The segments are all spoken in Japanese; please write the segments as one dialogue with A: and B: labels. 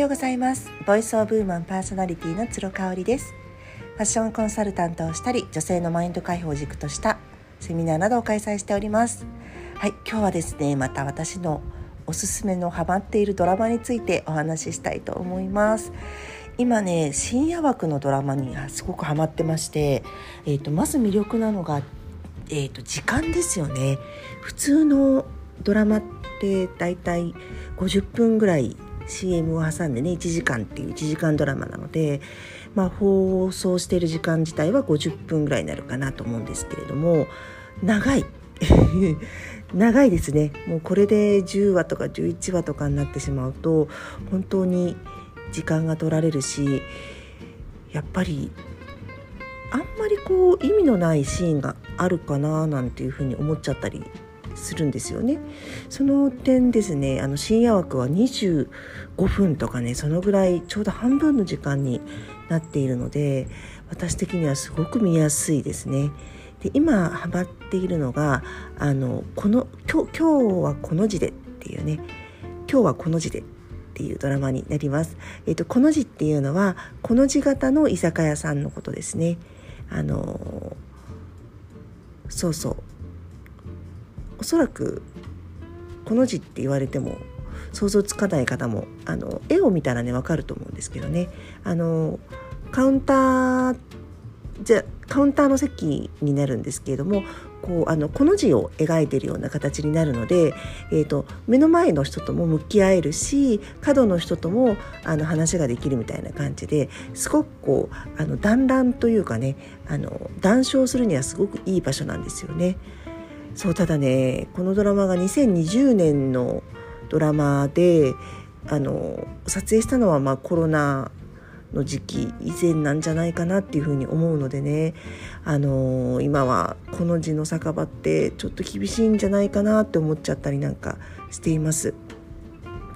A: ようございます。ボイスオブウーマンパーソナリティの鶴香織です。ファッションコンサルタントをしたり女性のマインド解放軸としたセミナーなどを開催しております。はい今日はですねまた私のおすすめのハマっているドラマについてお話ししたいと思います。今ね深夜枠のドラマにすごくハマってまして、えーと、まず魅力なのが、えーと、時間ですよね。普通のドラマってだいたい50分ぐらい CM を挟んでね1時間っていう1時間ドラマなので、まあ、放送している時間自体は50分ぐらいになるかなと思うんですけれども長い。長いですね。もうこれで10話とか11話とかになってしまうと本当に時間が取られるしやっぱりあんまりこう意味のないシーンがあるかななんていうふうに思っちゃったりするんですよね。その点ですねあの深夜枠は25分とかねそのぐらいちょうど半分の時間になっているので私的にはすごく見やすいですね。で今ハマっているのがあのこの今日今日はこの字でっていうね今日はこの字でっていうドラマになります。えっ、とこの字っていうのはこの字型の居酒屋さんのことですね。あのそうそうそらくこの字って言われても想像つかない方もあの絵を見たらね分かると思うんですけどねあのカウンターじゃカウンターの席になるんですけれどもこうあのこの字を描いているような形になるので、えーと、目の前の人とも向き合えるし角の人ともあの話ができるみたいな感じですごくこうあの団らんというかねあの談笑するにはすごくいい場所なんですよね。そうただねこのドラマが2020年のドラマであの撮影したのはまあコロナの時期以前なんじゃないかなっていうふうに思うのでね、あの、今はこの字の酒場ってちょっと厳しいんじゃないかなって思っちゃったりなんかしています。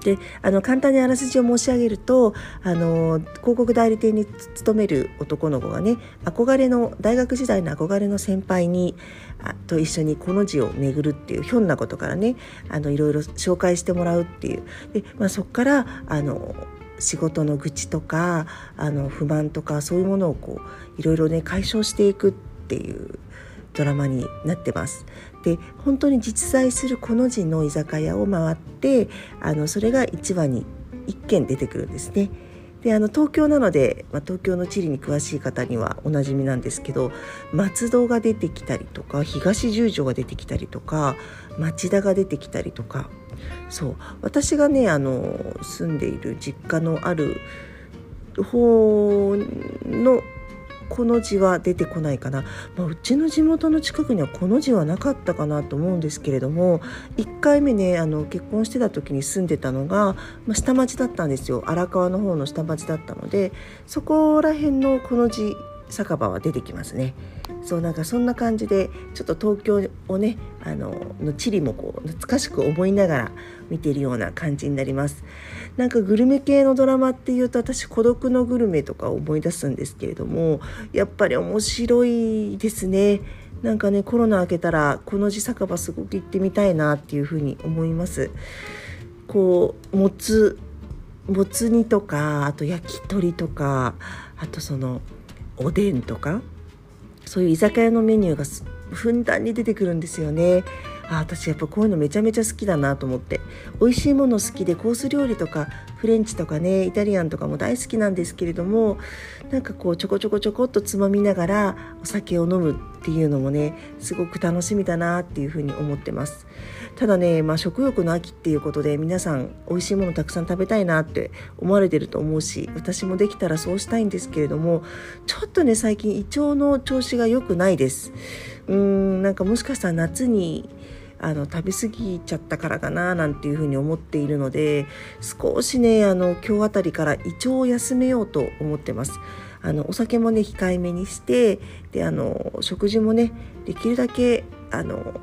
A: であの簡単にあらすじを申し上げるとあの広告代理店に勤める男の子がね憧れの大学時代の憧れの先輩にあと一緒にこの字を巡るっていうひょんなことからねあのいろいろ紹介してもらうっていう。で、まあ、そこからあの仕事の愚痴とかあの不満とかそういうものをこういろいろね解消していくっていうドラマになってます。で本当に実在するこの字の居酒屋を回ってあのそれが1話に1件出てくるんですね。であの東京なので、まあ、東京の地理に詳しい方にはおなじみなんですけど松戸が出てきたりとか東十条が出てきたりとか町田が出てきたりとかそう私がねあの住んでいる実家のある方のこの字は出てこないかな、まあ、うちの地元の近くにはこの字はなかったかなと思うんですけれども1回目ねあの結婚してた時に住んでたのが、まあ、下町だったんですよ。荒川の方の下町だったのでそこら辺のこの字酒場は出てきますね。そうなんかそんな感じでちょっと東京をねあのの地理もこう懐かしく思いながら見てるような感じになります。なんかグルメ系のドラマっていうと私孤独のグルメとか思い出すんですけれどもやっぱり面白いですね。なんかねコロナ明けたらこの地酒場すごく行ってみたいなっていうふうに思います。こうもつもつ煮とかあと焼き鳥とかあとそのおでんとかそういう居酒屋のメニューがふんだんに出てくるんですよね。あ私やっぱこういうのめちゃめちゃ好きだなと思って美味しいもの好きでコース料理とかフレンチとかねイタリアンとかも大好きなんですけれどもなんかこうちょこちょこちょこっとつまみながらお酒を飲むっていうのもねすごく楽しみだなっていうふうに思ってますただね、まあ、食欲の秋っていうことで皆さん美味しいものたくさん食べたいなって思われてると思うし私もできたらそうしたいんですけれどもちょっとね最近胃腸の調子が良くないですうーんなんかもしかしたら夏にあの食べ過ぎちゃったからかななんていうふうに思っているので少しねあの今日あたりから胃腸を休めようと思ってます。あのお酒もね控えめにしてであの食事もねできるだけあの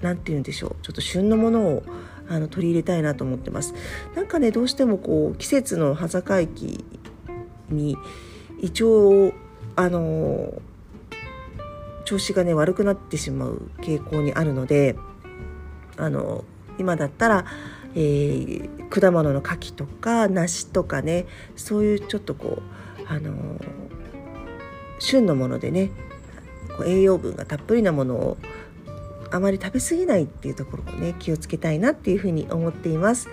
A: 何て言うんでしょうちょっと旬のものをあの取り入れたいなと思ってます。なんかねどうしてもこう季節の端境期に胃腸をあの調子がね悪くなってしまう傾向にあるのであの今だったらえー、果物の柿とか梨とかねそういうちょっとこうあの、旬のものでね栄養分がたっぷりなものをあまり食べ過ぎないっていうところをね気をつけたいなっていうふうに思っています。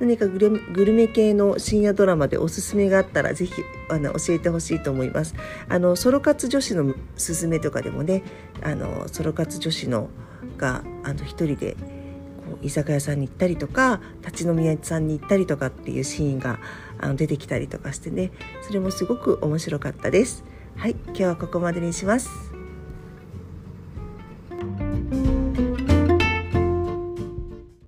A: 何かグルメ系の深夜ドラマでおすすめがあったらぜひあの教えてほしいと思います。あのソロ活女子のすすめとかでもねあのソロ活女子のがあの一人で居酒屋さんに行ったりとか立ち飲み屋さんに行ったりとかっていうシーンがあの出てきたりとかしてねそれもすごく面白かったです。はい今日はここまでにします。